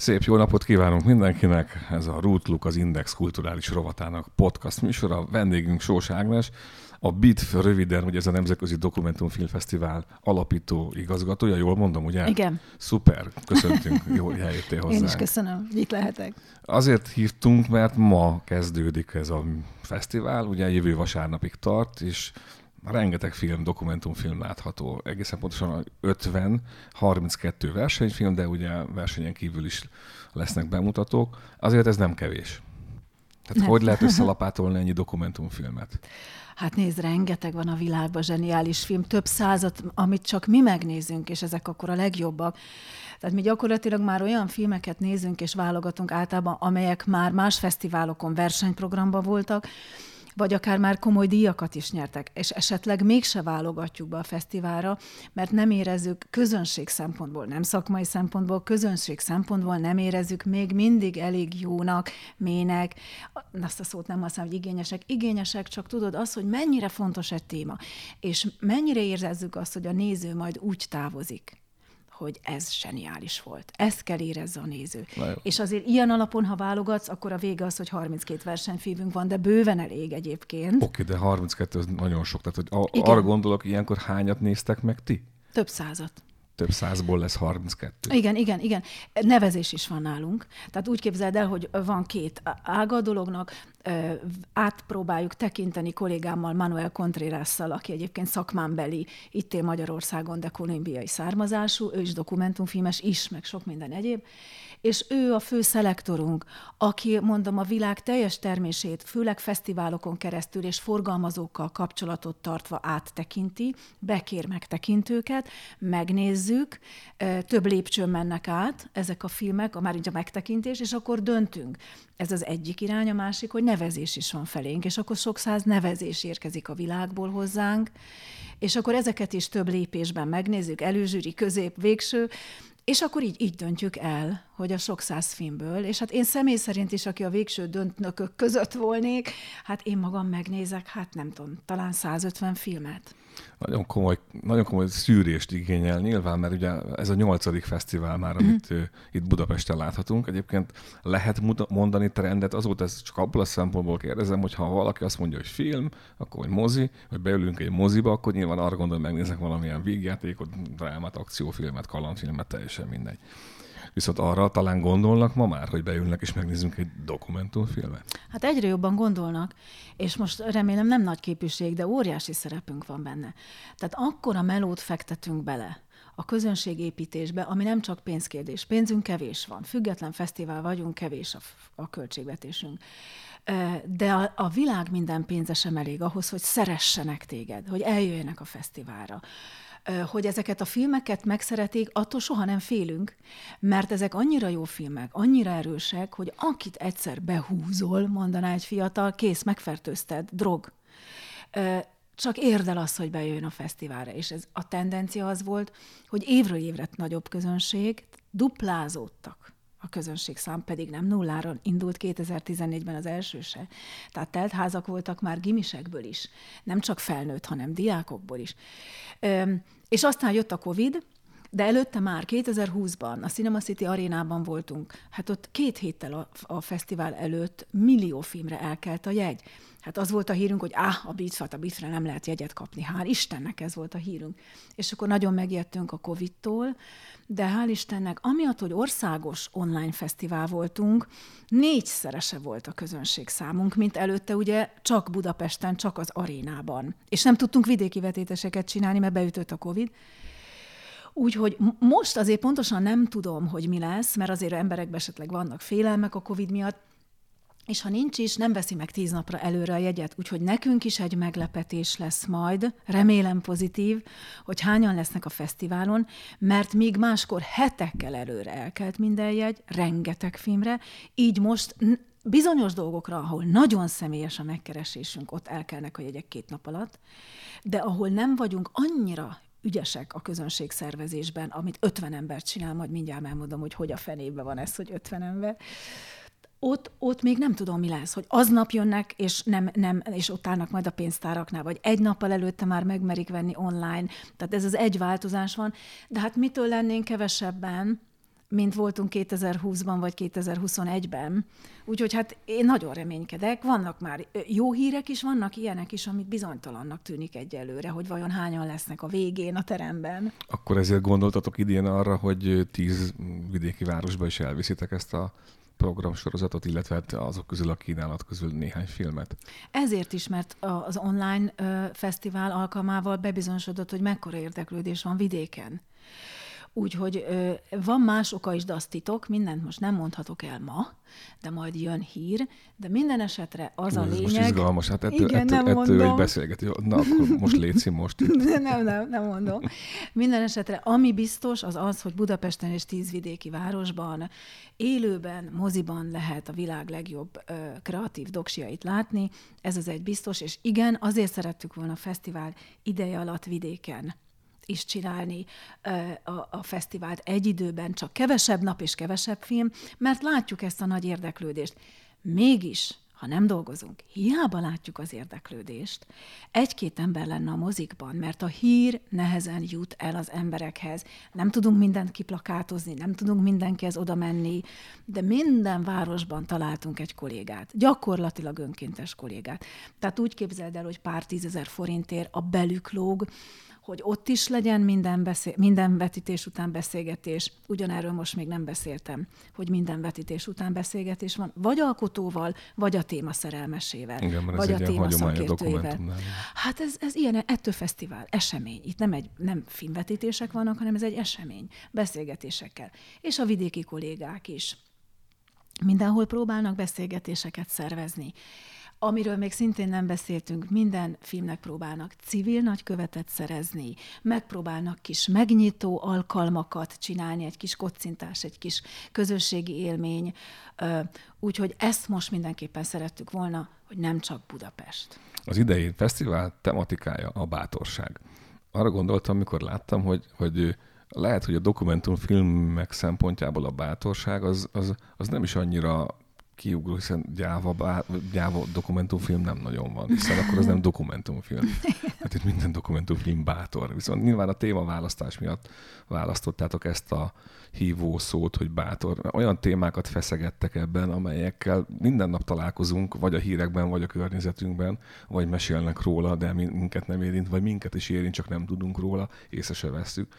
Szép jó napot kívánunk mindenkinek! Ez a Rootluk az Index kulturális rovatának podcast műsora. Vendégünk Sós Ágnes, a BIT röviden, hogy ez a Nemzetközi Dokumentumfilmfesztivál alapító igazgatója. Jól mondom, ugye? Igen. Szuper, köszöntünk, jó, hogy eljöttél hozzá. Én is köszönöm, hogy itt lehetek. Azért hívtunk, mert ma kezdődik ez a fesztivál, ugye jövő vasárnapig tart, és rengeteg film, dokumentumfilm látható. Egészen pontosan 50, 32 versenyfilm, de ugye versenyen kívül is lesznek bemutatók. Azért ez nem kevés. Tehát nem. hogy lehet összelapátolni ennyi dokumentumfilmet? Hát nézd, rengeteg van a világban zseniális film, több százat, amit csak mi megnézünk, és ezek akkor a legjobbak. Tehát mi gyakorlatilag már olyan filmeket nézünk és válogatunk általában, amelyek már más fesztiválokon versenyprogramban voltak, vagy akár már komoly díjakat is nyertek, és esetleg mégse válogatjuk be a fesztiválra, mert nem érezzük közönség szempontból, nem szakmai szempontból, közönség szempontból nem érezzük még mindig elég jónak, mének, azt a szót nem használom, hogy igényesek, igényesek, csak tudod az, hogy mennyire fontos egy téma, és mennyire érezzük azt, hogy a néző majd úgy távozik, hogy ez zseniális volt. Ezt kell érezze a néző. És azért ilyen alapon, ha válogatsz, akkor a vége az, hogy 32 versenyfívünk van, de bőven elég egyébként. Oké, de 32 az nagyon sok. Tehát hogy a, arra gondolok, ilyenkor hányat néztek meg ti? Több százat több százból lesz 32. Igen, igen, igen. Nevezés is van nálunk. Tehát úgy képzeld el, hogy van két ága a dolognak, átpróbáljuk tekinteni kollégámmal, Manuel Contreras-szal, aki egyébként szakmánbeli, itt él Magyarországon, de kolumbiai származású, ő is dokumentumfilmes is, meg sok minden egyéb, és ő a fő szelektorunk, aki, mondom, a világ teljes termését, főleg fesztiválokon keresztül és forgalmazókkal kapcsolatot tartva áttekinti, bekér megtekintőket, megnézzük, több lépcsőn mennek át ezek a filmek, már így a megtekintés, és akkor döntünk. Ez az egyik irány, a másik, hogy nevezés is van felénk, és akkor sok száz nevezés érkezik a világból hozzánk, és akkor ezeket is több lépésben megnézzük, előzsűri, közép, végső, és akkor így, így döntjük el, hogy a sok száz filmből, és hát én személy szerint is, aki a végső döntnökök között volnék, hát én magam megnézek, hát nem tudom, talán 150 filmet nagyon komoly, nagyon komoly szűrést igényel nyilván, mert ugye ez a nyolcadik fesztivál már, amit mm. itt Budapesten láthatunk. Egyébként lehet mondani trendet, azóta ez csak abból a szempontból kérdezem, hogy ha valaki azt mondja, hogy film, akkor hogy mozi, vagy beülünk egy moziba, akkor nyilván arra gondol, hogy megnéznek valamilyen vígjátékot, drámát, akciófilmet, kalandfilmet, teljesen mindegy. Viszont arra talán gondolnak ma már, hogy beülnek és megnézzünk egy dokumentumfilmet? Hát egyre jobban gondolnak, és most remélem nem nagy képűség, de óriási szerepünk van benne. Tehát akkor a melót fektetünk bele, a közönségépítésbe, ami nem csak pénzkérdés. Pénzünk kevés van, független fesztivál vagyunk, kevés a, a költségvetésünk. De a, a világ minden pénze sem elég ahhoz, hogy szeressenek téged, hogy eljöjjenek a fesztiválra hogy ezeket a filmeket megszeretik, attól soha nem félünk, mert ezek annyira jó filmek, annyira erősek, hogy akit egyszer behúzol, mondaná egy fiatal, kész, megfertőzted, drog. Csak érdel az, hogy bejön a fesztiválra, és ez a tendencia az volt, hogy évről évre nagyobb közönség, duplázódtak a közönség szám pedig nem nulláron indult 2014-ben az első se. Tehát teltházak voltak már gimisekből is, nem csak felnőtt, hanem diákokból is. És aztán jött a Covid, de előtte már 2020-ban a Cinema City arénában voltunk. Hát ott két héttel a, a fesztivál előtt millió filmre elkelt a jegy. Hát az volt a hírünk, hogy áh, a Beatsfat, a Beatsre nem lehet jegyet kapni. Hál' Istennek ez volt a hírünk. És akkor nagyon megijedtünk a Covid-tól, de hál' Istennek, amiatt, hogy országos online fesztivál voltunk, négyszerese volt a közönség számunk, mint előtte ugye csak Budapesten, csak az arénában. És nem tudtunk vidéki vetéteseket csinálni, mert beütött a Covid. Úgyhogy most azért pontosan nem tudom, hogy mi lesz, mert azért emberekben esetleg vannak félelmek a COVID miatt, és ha nincs is, nem veszi meg tíz napra előre a jegyet, úgyhogy nekünk is egy meglepetés lesz majd, remélem pozitív, hogy hányan lesznek a fesztiválon, mert míg máskor hetekkel előre elkelt minden jegy, rengeteg filmre, így most bizonyos dolgokra, ahol nagyon személyes a megkeresésünk, ott elkelnek a jegyek két nap alatt, de ahol nem vagyunk annyira ügyesek a közönség szervezésben, amit 50 ember csinál, majd mindjárt elmondom, hogy hogy a fenébe van ez, hogy 50 ember, ott, ott még nem tudom, mi lesz, hogy aznap jönnek, és, nem, nem, és ott állnak majd a pénztáraknál, vagy egy nappal előtte már megmerik venni online. Tehát ez az egy változás van. De hát mitől lennénk kevesebben, mint voltunk 2020-ban vagy 2021-ben. Úgyhogy hát én nagyon reménykedek. Vannak már jó hírek is, vannak ilyenek is, amik bizonytalannak tűnik egyelőre, hogy vajon hányan lesznek a végén a teremben. Akkor ezért gondoltatok idén arra, hogy tíz vidéki városba is elviszitek ezt a programsorozatot, illetve hát azok közül a kínálat közül néhány filmet. Ezért is, mert az online fesztivál alkalmával bebizonyosodott, hogy mekkora érdeklődés van vidéken. Úgyhogy van más oka is, de azt titok, mindent most nem mondhatok el ma, de majd jön hír, de minden esetre az Hú, a lényeg... Most izgalmas, hát ettől, igen, ettől, nem ettől egy beszélgető. Na, akkor most létszi most itt. nem, nem, nem mondom. Minden esetre, ami biztos, az az, hogy Budapesten és tíz vidéki városban élőben, moziban lehet a világ legjobb ö, kreatív doksiait látni. Ez az egy biztos, és igen, azért szerettük volna a fesztivál ideje alatt vidéken is csinálni a, a fesztivált egy időben, csak kevesebb nap és kevesebb film, mert látjuk ezt a nagy érdeklődést. Mégis ha nem dolgozunk, hiába látjuk az érdeklődést. Egy-két ember lenne a mozikban, mert a hír nehezen jut el az emberekhez. Nem tudunk mindent kiplakátozni, nem tudunk mindenkihez oda menni, de minden városban találtunk egy kollégát, gyakorlatilag önkéntes kollégát. Tehát úgy képzeld el, hogy pár tízezer forintért a belük lóg, hogy ott is legyen minden, beszél, minden vetítés után beszélgetés. Ugyanerről most még nem beszéltem, hogy minden vetítés után beszélgetés van, vagy alkotóval, vagy a téma szerelmesével, Igen, vagy a téma szakértőjével. Hát ez, ez ilyen ettől fesztivál, esemény. Itt nem, egy, nem filmvetítések vannak, hanem ez egy esemény, beszélgetésekkel. És a vidéki kollégák is mindenhol próbálnak beszélgetéseket szervezni. Amiről még szintén nem beszéltünk, minden filmnek próbálnak civil nagykövetet szerezni, megpróbálnak kis megnyitó alkalmakat csinálni, egy kis kocintás, egy kis közösségi élmény. Úgyhogy ezt most mindenképpen szerettük volna, hogy nem csak Budapest. Az idei fesztivál tematikája a bátorság. Arra gondoltam, amikor láttam, hogy, hogy lehet, hogy a dokumentumfilmek szempontjából a bátorság az, az, az nem is annyira kiugró, hiszen gyáva, bá, gyáva dokumentumfilm nem nagyon van, hiszen akkor az nem dokumentumfilm. Hát itt minden dokumentumfilm bátor. Viszont nyilván a témaválasztás miatt választottátok ezt a hívó szót, hogy bátor. Olyan témákat feszegettek ebben, amelyekkel minden nap találkozunk, vagy a hírekben, vagy a környezetünkben, vagy mesélnek róla, de minket nem érint, vagy minket is érint, csak nem tudunk róla, észre se vesszük.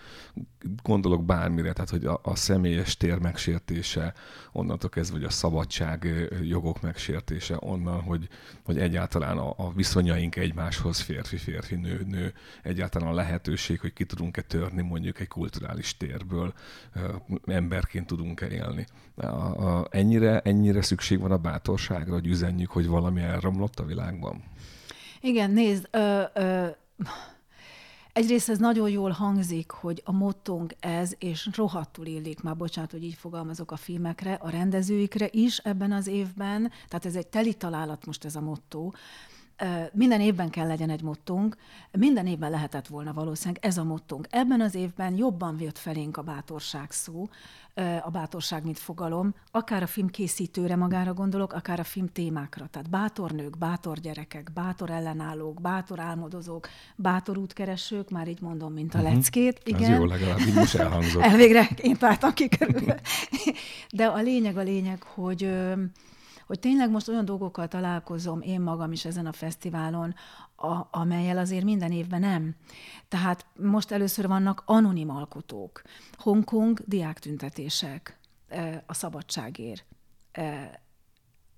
Gondolok bármire, tehát hogy a, a személyes tér megsértése, onnantól kezdve, hogy a szabadság jogok megsértése, onnan, hogy, hogy egyáltalán a, a viszonyaink egymáshoz férfi-férfi, nő-nő, egyáltalán a lehetőség, hogy ki tudunk-e törni mondjuk egy kulturális térből, emberként tudunk élni. A, a, ennyire, ennyire szükség van a bátorságra, hogy üzenjük, hogy valami elromlott a világban? Igen, nézd, ö, ö, egyrészt ez nagyon jól hangzik, hogy a mottónk ez, és rohadtul illik már, bocsánat, hogy így fogalmazok a filmekre, a rendezőikre is ebben az évben, tehát ez egy teli találat most ez a motto, minden évben kell legyen egy mottunk, minden évben lehetett volna valószínűleg ez a mottunk. Ebben az évben jobban jött felénk a bátorság szó, a bátorság, mint fogalom, akár a film készítőre magára gondolok, akár a film témákra. Tehát bátor nők, bátor gyerekek, bátor ellenállók, bátor álmodozók, bátor útkeresők, már így mondom, mint a uh-huh. leckét. Igen. Ez jó, legalább így most elhangzott. Elvégre én találtam ki körülbelül. De a lényeg a lényeg, hogy hogy tényleg most olyan dolgokkal találkozom én magam is ezen a fesztiválon, a, amelyel azért minden évben nem. Tehát most először vannak anonim alkotók. Hongkong diáktüntetések a szabadságért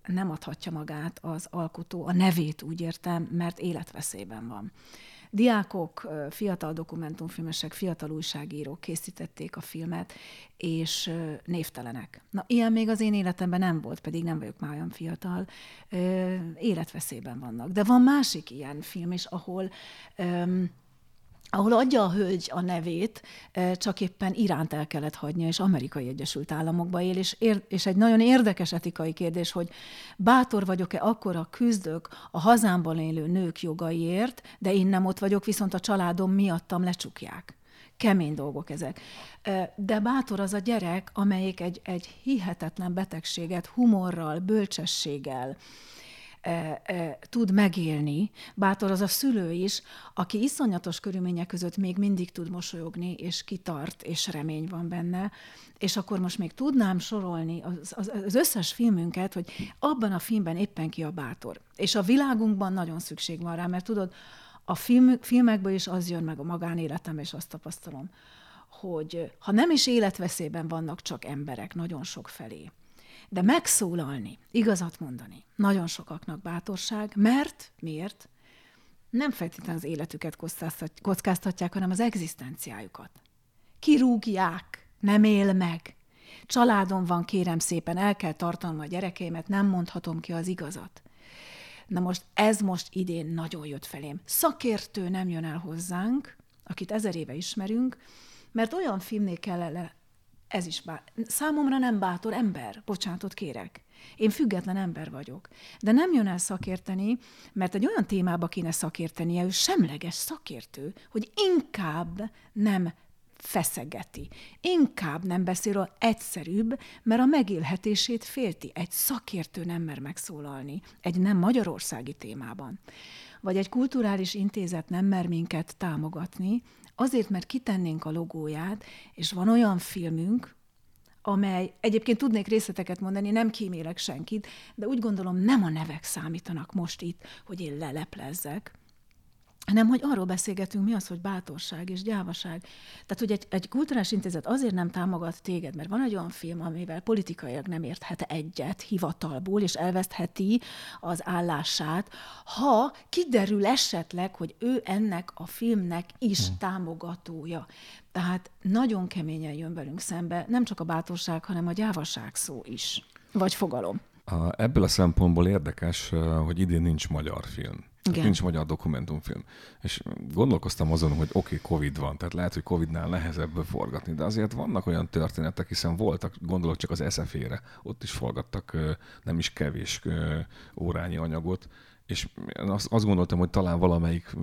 nem adhatja magát az alkotó, a nevét úgy értem, mert életveszélyben van. Diákok, fiatal dokumentumfilmesek, fiatal újságírók készítették a filmet, és névtelenek. Na, ilyen még az én életemben nem volt, pedig nem vagyok már olyan fiatal. Életveszélyben vannak. De van másik ilyen film is, ahol ahol adja a hölgy a nevét, csak éppen Iránt el kellett hagynia, és Amerikai Egyesült Államokba él, és, ér, és egy nagyon érdekes etikai kérdés, hogy bátor vagyok-e akkora küzdök a hazámban élő nők jogaiért, de én nem ott vagyok, viszont a családom miattam lecsukják. Kemény dolgok ezek. De bátor az a gyerek, amelyik egy, egy hihetetlen betegséget humorral, bölcsességgel, e, e, tud megélni. Bátor az a szülő is, aki iszonyatos körülmények között még mindig tud mosolyogni, és kitart, és remény van benne. És akkor most még tudnám sorolni az, az, az összes filmünket, hogy abban a filmben éppen ki a bátor. És a világunkban nagyon szükség van rá, mert tudod, a film, filmekből is az jön meg a magánéletem, és azt tapasztalom, hogy ha nem is életveszélyben vannak csak emberek nagyon sok felé, de megszólalni, igazat mondani, nagyon sokaknak bátorság, mert miért? Nem feltétlenül az életüket kockáztatják, hanem az egzisztenciájukat. Kirúgják, nem él meg. Családom van, kérem szépen, el kell tartanom a gyerekeimet, nem mondhatom ki az igazat. Na most ez most idén nagyon jött felém. Szakértő nem jön el hozzánk, akit ezer éve ismerünk, mert olyan filmnél kell ez is bá... Számomra nem bátor ember, bocsánatot kérek. Én független ember vagyok. De nem jön el szakérteni, mert egy olyan témába kéne szakértenie, ő semleges szakértő, hogy inkább nem feszegeti. Inkább nem beszél a egyszerűbb, mert a megélhetését félti. Egy szakértő nem mer megszólalni egy nem magyarországi témában. Vagy egy kulturális intézet nem mer minket támogatni, azért, mert kitennénk a logóját, és van olyan filmünk, amely, egyébként tudnék részleteket mondani, nem kímélek senkit, de úgy gondolom nem a nevek számítanak most itt, hogy én leleplezzek, hanem hogy arról beszélgetünk, mi az, hogy bátorság és gyávaság. Tehát, hogy egy, egy kulturális intézet azért nem támogat téged, mert van egy olyan film, amivel politikailag nem érthet egyet hivatalból, és elvesztheti az állását, ha kiderül esetleg, hogy ő ennek a filmnek is hmm. támogatója. Tehát nagyon keményen jön velünk szembe, nem csak a bátorság, hanem a gyávaság szó is, vagy fogalom. A, ebből a szempontból érdekes, hogy idén nincs magyar film. Igen. Nincs magyar dokumentumfilm. És gondolkoztam azon, hogy oké, okay, Covid van, tehát lehet, hogy Covidnál nehezebb forgatni, de azért vannak olyan történetek, hiszen voltak, gondolok csak az SFE-re, ott is forgattak nem is kevés órányi anyagot, és azt, azt gondoltam, hogy talán valamelyik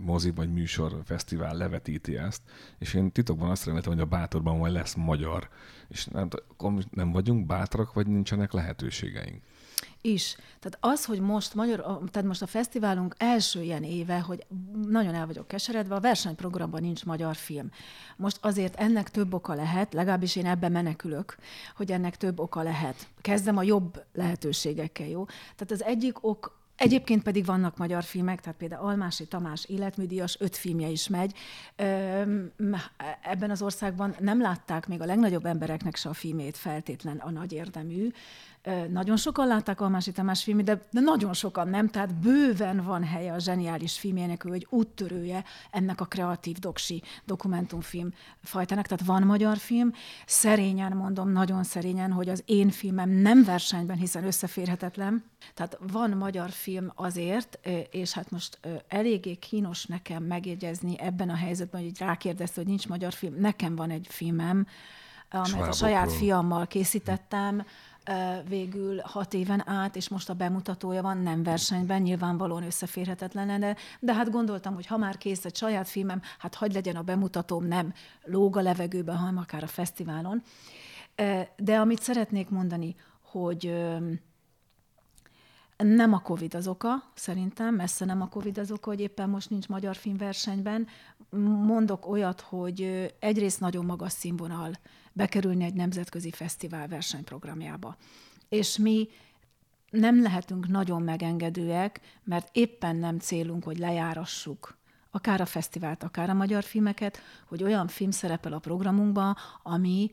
mozi vagy műsor, fesztivál levetíti ezt, és én titokban azt reméltem, hogy a Bátorban majd lesz magyar, és nem, nem vagyunk bátrak, vagy nincsenek lehetőségeink is. Tehát az, hogy most magyar, tehát most a fesztiválunk első ilyen éve, hogy nagyon el vagyok keseredve, a versenyprogramban nincs magyar film. Most azért ennek több oka lehet, legalábbis én ebben menekülök, hogy ennek több oka lehet. Kezdem a jobb lehetőségekkel, jó? Tehát az egyik ok Egyébként pedig vannak magyar filmek, tehát például Almási Tamás életműdíjas, öt filmje is megy. Ebben az országban nem látták még a legnagyobb embereknek se a filmét feltétlen a nagy érdemű, nagyon sokan látták Almási Tamás filmét, de, de nagyon sokan nem, tehát bőven van helye a zseniális filmjének, ő egy úttörője ennek a kreatív doksi dokumentumfilm fajtának, tehát van magyar film. Szerényen mondom, nagyon szerényen, hogy az én filmem nem versenyben, hiszen összeférhetetlen. Tehát van magyar film azért, és hát most eléggé kínos nekem megjegyezni ebben a helyzetben, hogy rákérdezte, hogy nincs magyar film. Nekem van egy filmem, amelyet a saját fiammal készítettem, végül hat éven át, és most a bemutatója van, nem versenyben, nyilvánvalóan összeférhetetlen, de, de hát gondoltam, hogy ha már kész egy saját filmem, hát hagy legyen a bemutatóm, nem lóg a levegőben, hanem akár a fesztiválon. De amit szeretnék mondani, hogy nem a Covid az oka, szerintem, messze nem a Covid az oka, hogy éppen most nincs magyar filmversenyben. Mondok olyat, hogy egyrészt nagyon magas színvonal bekerülni egy nemzetközi fesztivál versenyprogramjába. És mi nem lehetünk nagyon megengedőek, mert éppen nem célunk, hogy lejárassuk akár a fesztivált, akár a magyar filmeket, hogy olyan film szerepel a programunkban, ami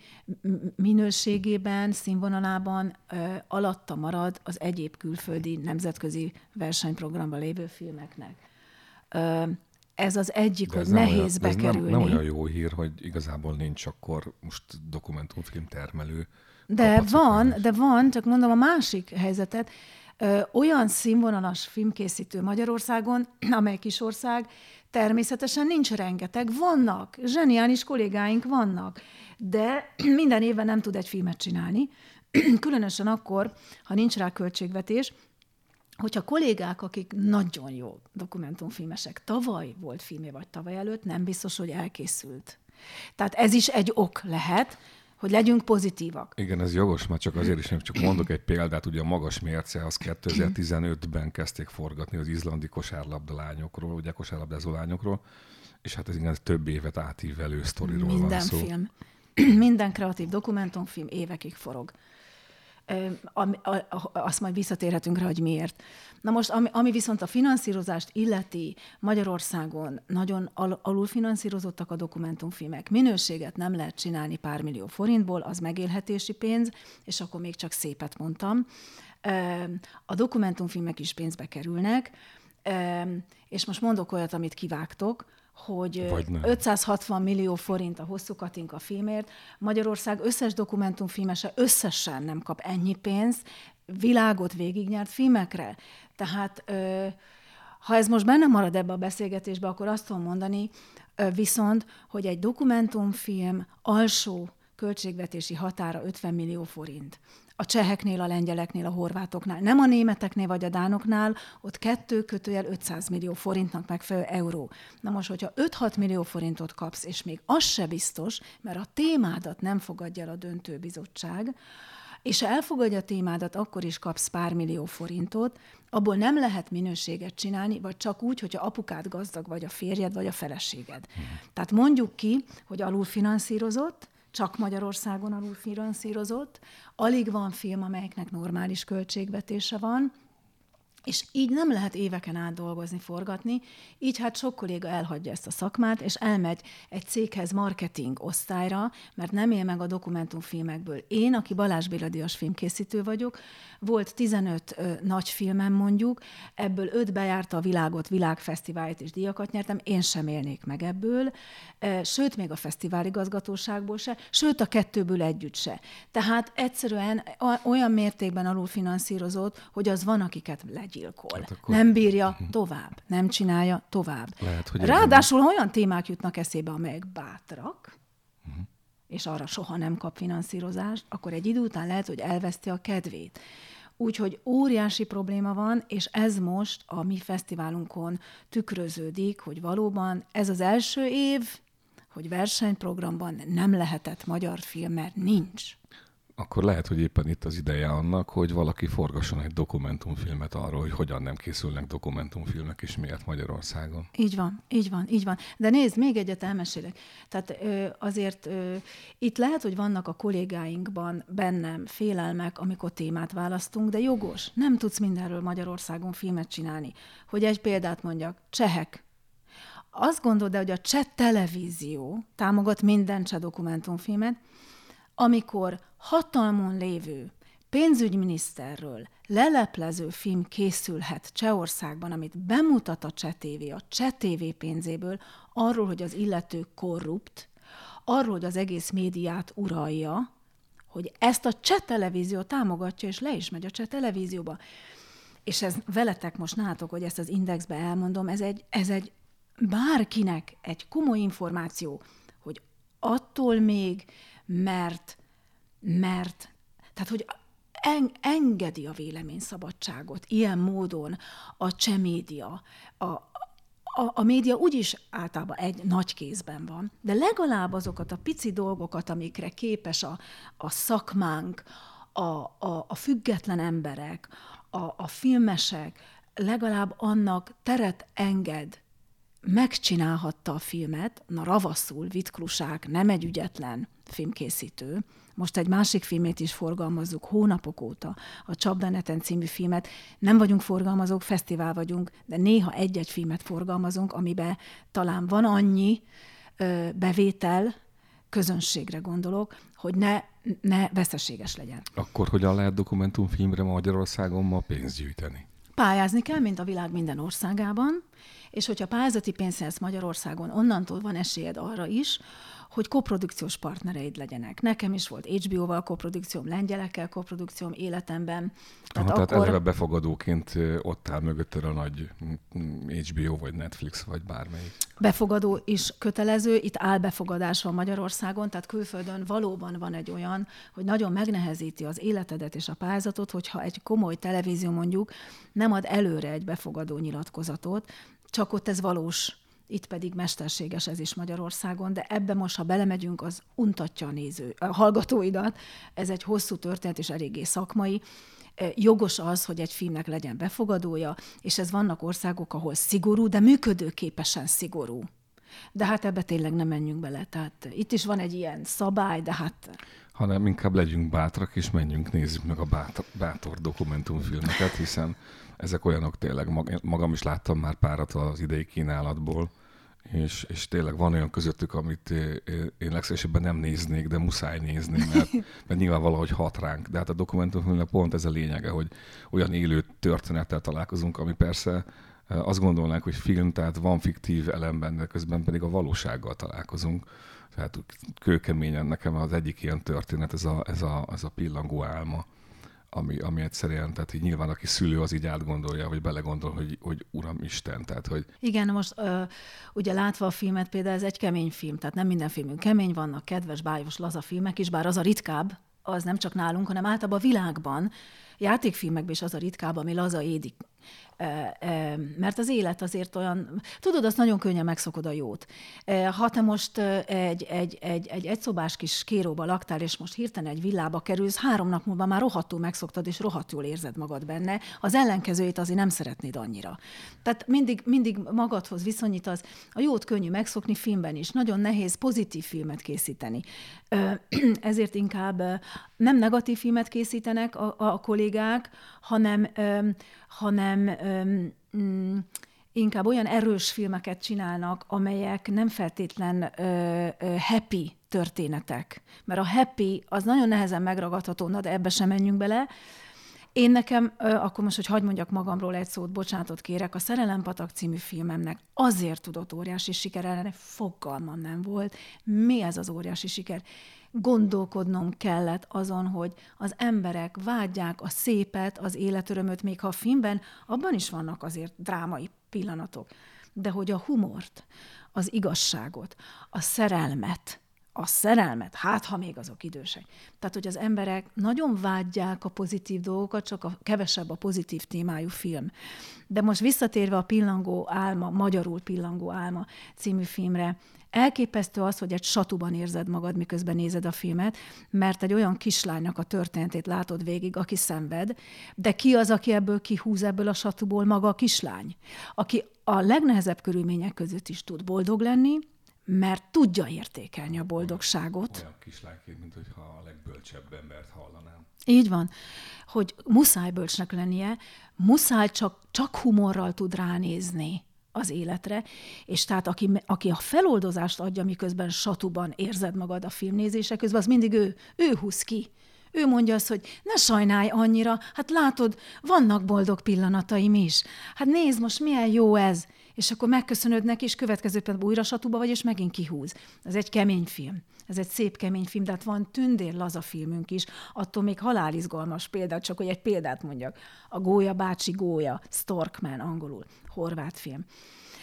minőségében, színvonalában ö, alatta marad az egyéb külföldi nemzetközi versenyprogramban lévő filmeknek. Ez az egyik, De ez nehéz olyan, ez bekerülni. Nem, nem olyan jó hír, hogy igazából nincs akkor most dokumentumfilm termelő. De van, de van, csak mondom a másik helyzetet. Ö, olyan színvonalas filmkészítő Magyarországon, amely kisország, természetesen nincs rengeteg. Vannak, zseniális kollégáink vannak, de minden évben nem tud egy filmet csinálni. Különösen akkor, ha nincs rá költségvetés, hogyha kollégák, akik nagyon jó dokumentumfilmesek, tavaly volt filmé, vagy tavaly előtt, nem biztos, hogy elkészült. Tehát ez is egy ok lehet, hogy legyünk pozitívak. Igen, ez jogos, már csak azért is, nem csak mondok egy példát, ugye a magas mérce, az 2015-ben kezdték forgatni az izlandi kosárlabda lányokról, ugye kosárlabdázó lányokról, és hát ez igen, több évet átívelő sztoriról Minden van szó. film, minden kreatív dokumentumfilm évekig forog. A- a- Azt majd visszatérhetünk rá, hogy miért. Na most, ami, ami viszont a finanszírozást illeti, Magyarországon nagyon al- alulfinanszírozottak a dokumentumfilmek. Minőséget nem lehet csinálni pár millió forintból, az megélhetési pénz, és akkor még csak szépet mondtam. A dokumentumfilmek is pénzbe kerülnek, és most mondok olyat, amit kivágtok, hogy Vagy nem. 560 millió forint a hosszú Katinka filmért. Magyarország összes dokumentumfilmese összesen nem kap ennyi pénzt világot végignyert filmekre. Tehát ö, ha ez most benne marad ebbe a beszélgetésbe, akkor azt tudom mondani ö, viszont, hogy egy dokumentumfilm alsó költségvetési határa 50 millió forint. A cseheknél, a lengyeleknél, a horvátoknál, nem a németeknél vagy a dánoknál, ott kettő kötőjel 500 millió forintnak megfelelő euró. Na most, hogyha 5-6 millió forintot kapsz, és még az se biztos, mert a témádat nem fogadja el a döntőbizottság, és ha elfogadja a témádat, akkor is kapsz pár millió forintot, abból nem lehet minőséget csinálni, vagy csak úgy, hogyha apukád gazdag, vagy a férjed, vagy a feleséged. Tehát mondjuk ki, hogy alulfinanszírozott, csak Magyarországon alulfinanszírozott, alig van film, amelyeknek normális költségvetése van, és így nem lehet éveken át dolgozni, forgatni, így hát sok kolléga elhagyja ezt a szakmát, és elmegy egy céghez marketing osztályra, mert nem él meg a dokumentumfilmekből. Én, aki Balázs Béla díjas filmkészítő vagyok, volt 15 ö, nagy filmem mondjuk, ebből 5 bejárta a világot, világfesztivált és díjakat nyertem, én sem élnék meg ebből, sőt, még a fesztiváligazgatóságból se, sőt, a kettőből együtt se. Tehát egyszerűen olyan mértékben alulfinanszírozott, hogy az van, akiket legyilkol. Hát akkor- Nem bírja tovább, nem csinálja tovább. Lehet, hogy Ráadásul ha olyan témák jutnak eszébe, amelyek bátrak, és arra soha nem kap finanszírozást, akkor egy idő után lehet, hogy elveszti a kedvét. Úgyhogy óriási probléma van, és ez most a mi fesztiválunkon tükröződik, hogy valóban ez az első év, hogy versenyprogramban nem lehetett magyar film, mert nincs. Akkor lehet, hogy éppen itt az ideje annak, hogy valaki forgasson egy dokumentumfilmet arról, hogy hogyan nem készülnek dokumentumfilmek és miért Magyarországon. Így van, így van, így van. De nézd, még egyet elmesélek. Tehát ö, azért ö, itt lehet, hogy vannak a kollégáinkban bennem félelmek, amikor témát választunk, de jogos. Nem tudsz mindenről Magyarországon filmet csinálni. Hogy egy példát mondjak, csehek. Azt gondolod, hogy a cseh televízió támogat minden cseh dokumentumfilmet, amikor hatalmon lévő pénzügyminiszterről leleplező film készülhet Csehországban, amit bemutat a Cseh TV, a Cseh TV pénzéből, arról, hogy az illető korrupt, arról, hogy az egész médiát uralja, hogy ezt a cseh televízió támogatja, és le is megy a cseh televízióba. És ez veletek most nátok, hogy ezt az indexbe elmondom, ez egy, ez egy bárkinek egy komoly információ, hogy attól még, mert, mert, tehát hogy en, engedi a véleményszabadságot ilyen módon a cseh média, a, a, a média úgyis általában egy nagy kézben van, de legalább azokat a pici dolgokat, amikre képes a, a szakmánk, a, a, a független emberek, a, a filmesek, legalább annak teret enged, megcsinálhatta a filmet, na ravaszul, Vitklusák nem egy ügyetlen filmkészítő, most egy másik filmét is forgalmazzuk hónapok óta, a Csapdaneten című filmet. Nem vagyunk forgalmazók, fesztivál vagyunk, de néha egy-egy filmet forgalmazunk, amiben talán van annyi ö, bevétel, közönségre gondolok, hogy ne, ne veszteséges legyen. Akkor hogyan lehet dokumentumfilmre Magyarországon ma pénzt gyűjteni? Pályázni kell, mint a világ minden országában. És hogyha pályázati pénzt nyersz Magyarországon, onnantól van esélyed arra is, hogy koprodukciós partnereid legyenek. Nekem is volt HBO-val koprodukcióm, lengyelekkel koprodukcióm életemben. Tehát, Aha, akkor... tehát eleve befogadóként ott áll mögötted a nagy HBO, vagy Netflix, vagy bármelyik. Befogadó is kötelező, itt álbefogadás van Magyarországon, tehát külföldön valóban van egy olyan, hogy nagyon megnehezíti az életedet és a pályázatot, hogyha egy komoly televízió mondjuk nem ad előre egy befogadó nyilatkozatot, csak ott ez valós itt pedig mesterséges ez is Magyarországon, de ebbe most, ha belemegyünk, az untatja a néző, a hallgatóidat. Ez egy hosszú történet és eléggé szakmai. E, jogos az, hogy egy filmnek legyen befogadója, és ez vannak országok, ahol szigorú, de működőképesen szigorú. De hát ebbe tényleg nem menjünk bele. Tehát itt is van egy ilyen szabály, de hát... Hanem inkább legyünk bátrak, és menjünk, nézzük meg a bátor, bátor dokumentumfilmeket, hiszen ezek olyanok tényleg, magam is láttam már párat az idei kínálatból, és, és tényleg van olyan közöttük, amit én legszívesebben nem néznék, de muszáj nézni, mert, mert nyilván valahogy hat ránk. De hát a dokumentumfilmnek pont ez a lényege, hogy olyan élő történettel találkozunk, ami persze azt gondolnánk, hogy film, tehát van fiktív elem benne, közben pedig a valósággal találkozunk. Tehát kőkeményen nekem az egyik ilyen történet, ez a, ez a, ez a pillangó álma ami, ami egyszerűen, tehát így nyilván aki szülő, az így átgondolja, vagy belegondol, hogy, hogy Uram Isten, tehát hogy... Igen, most ö, ugye látva a filmet például ez egy kemény film, tehát nem minden filmünk kemény, vannak kedves, bájos, laza filmek is, bár az a ritkább, az nem csak nálunk, hanem általában a világban, játékfilmekben is az a ritkább, ami laza édik mert az élet azért olyan, tudod, azt nagyon könnyen megszokod a jót. Ha te most egy, egy, egy, egy egyszobás kis kéróba laktál, és most hirtelen egy villába kerülsz, három nap múlva már rohadtul megszoktad, és rohadtul érzed magad benne. Az ellenkezőjét azért nem szeretnéd annyira. Tehát mindig, mindig magadhoz viszonyítasz. A jót könnyű megszokni filmben is. Nagyon nehéz pozitív filmet készíteni. Ezért inkább nem negatív filmet készítenek a, a kollégák, hanem, hanem mm, inkább olyan erős filmeket csinálnak, amelyek nem feltétlen ö, ö, happy történetek. Mert a happy az nagyon nehezen megragadható, na de ebbe sem menjünk bele. Én nekem, ö, akkor most, hogy hagyd mondjak magamról egy szót, bocsánatot kérek, a Szerelempatak című filmemnek azért tudott óriási siker ellene, fogalmam nem volt. Mi ez az óriási siker? Gondolkodnom kellett azon, hogy az emberek vágyják a szépet, az életörömöt, még ha a filmben, abban is vannak azért drámai pillanatok, de hogy a humort, az igazságot, a szerelmet, a szerelmet, hát ha még azok idősek. Tehát, hogy az emberek nagyon vágyják a pozitív dolgokat, csak a kevesebb a pozitív témájú film. De most visszatérve a Pillangó álma, magyarul Pillangó álma című filmre, Elképesztő az, hogy egy satuban érzed magad, miközben nézed a filmet, mert egy olyan kislánynak a történetét látod végig, aki szenved, de ki az, aki ebből kihúz ebből a satuból maga a kislány, aki a legnehezebb körülmények között is tud boldog lenni, mert tudja értékelni a boldogságot. Olyan kislányként, mint hogyha a legbölcsebb embert hallanám. Így van, hogy muszáj bölcsnek lennie, muszáj csak, csak humorral tud ránézni az életre, és tehát aki, aki a feloldozást adja, miközben satuban érzed magad a filmnézése közben, az mindig ő, ő húz ki. Ő mondja azt, hogy ne sajnálj annyira, hát látod, vannak boldog pillanataim is. Hát nézd most, milyen jó ez. És akkor megköszönöd neki, és következő pillanatban újra satuba vagy, és megint kihúz. Ez egy kemény film. Ez egy szép kemény film, de hát van tündér laza filmünk is, attól még halálizgalmas példa, csak hogy egy példát mondjak. A Gólya bácsi Gólya, Storkman angolul, horvát film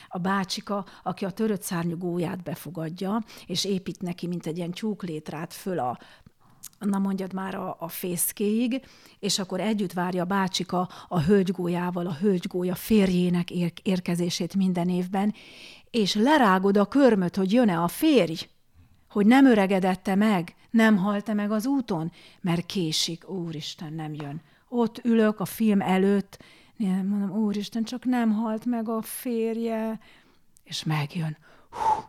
a bácsika, aki a törött szárnyú gólyát befogadja, és épít neki, mint egy ilyen tyúklétrát föl a na mondjad már a, a fészkéig, és akkor együtt várja a bácsika a hölgygójával, a hölgygója férjének ér- érkezését minden évben, és lerágod a körmöt, hogy jön-e a férj, hogy nem öregedette meg, nem halt-e meg az úton, mert késik, úristen, nem jön. Ott ülök a film előtt, mondom, úristen, csak nem halt meg a férje, és megjön. Hú,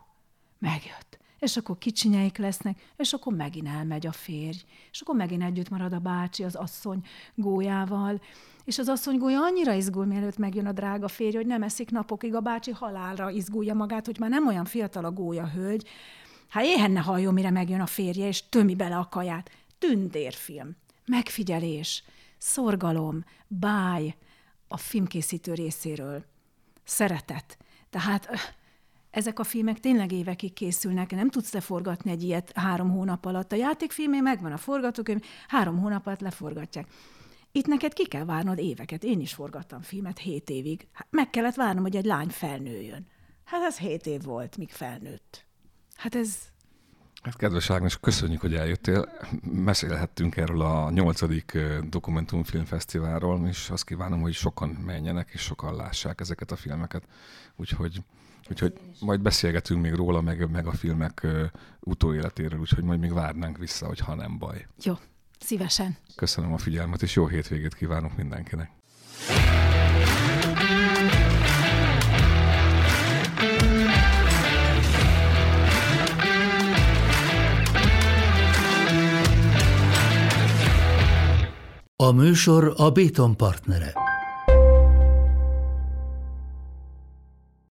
megjött. És akkor kicsinyeik lesznek, és akkor megint elmegy a férj, és akkor megint együtt marad a bácsi az asszony gólyával, és az asszony gólya annyira izgul, mielőtt megjön a drága férj, hogy nem eszik napokig, a bácsi halálra izgulja magát, hogy már nem olyan fiatal a gólya hölgy, Hát éhen ne halljon, mire megjön a férje, és tömi bele a kaját. Tündérfilm, megfigyelés, szorgalom, báj. A filmkészítő részéről, szeretet, Tehát ezek a filmek tényleg évekig készülnek, nem tudsz leforgatni egy ilyet három hónap alatt. A játékfilmé megvan a forgatókönyv, három hónap alatt leforgatják. Itt neked ki kell várnod éveket. Én is forgattam filmet hét évig. Meg kellett várnom, hogy egy lány felnőjön. Hát ez hét év volt, míg felnőtt. Hát ez... Hát kedves Ágnes, köszönjük, hogy eljöttél. Mesélhettünk erről a nyolcadik dokumentumfilmfesztiválról, és azt kívánom, hogy sokan menjenek, és sokan lássák ezeket a filmeket. Úgyhogy Úgyhogy majd beszélgetünk még róla, meg, meg a filmek utóéletéről, úgyhogy majd még várnánk vissza, hogy ha nem baj. Jó, szívesen. Köszönöm a figyelmet, és jó hétvégét kívánok mindenkinek. A műsor a Béton partnere.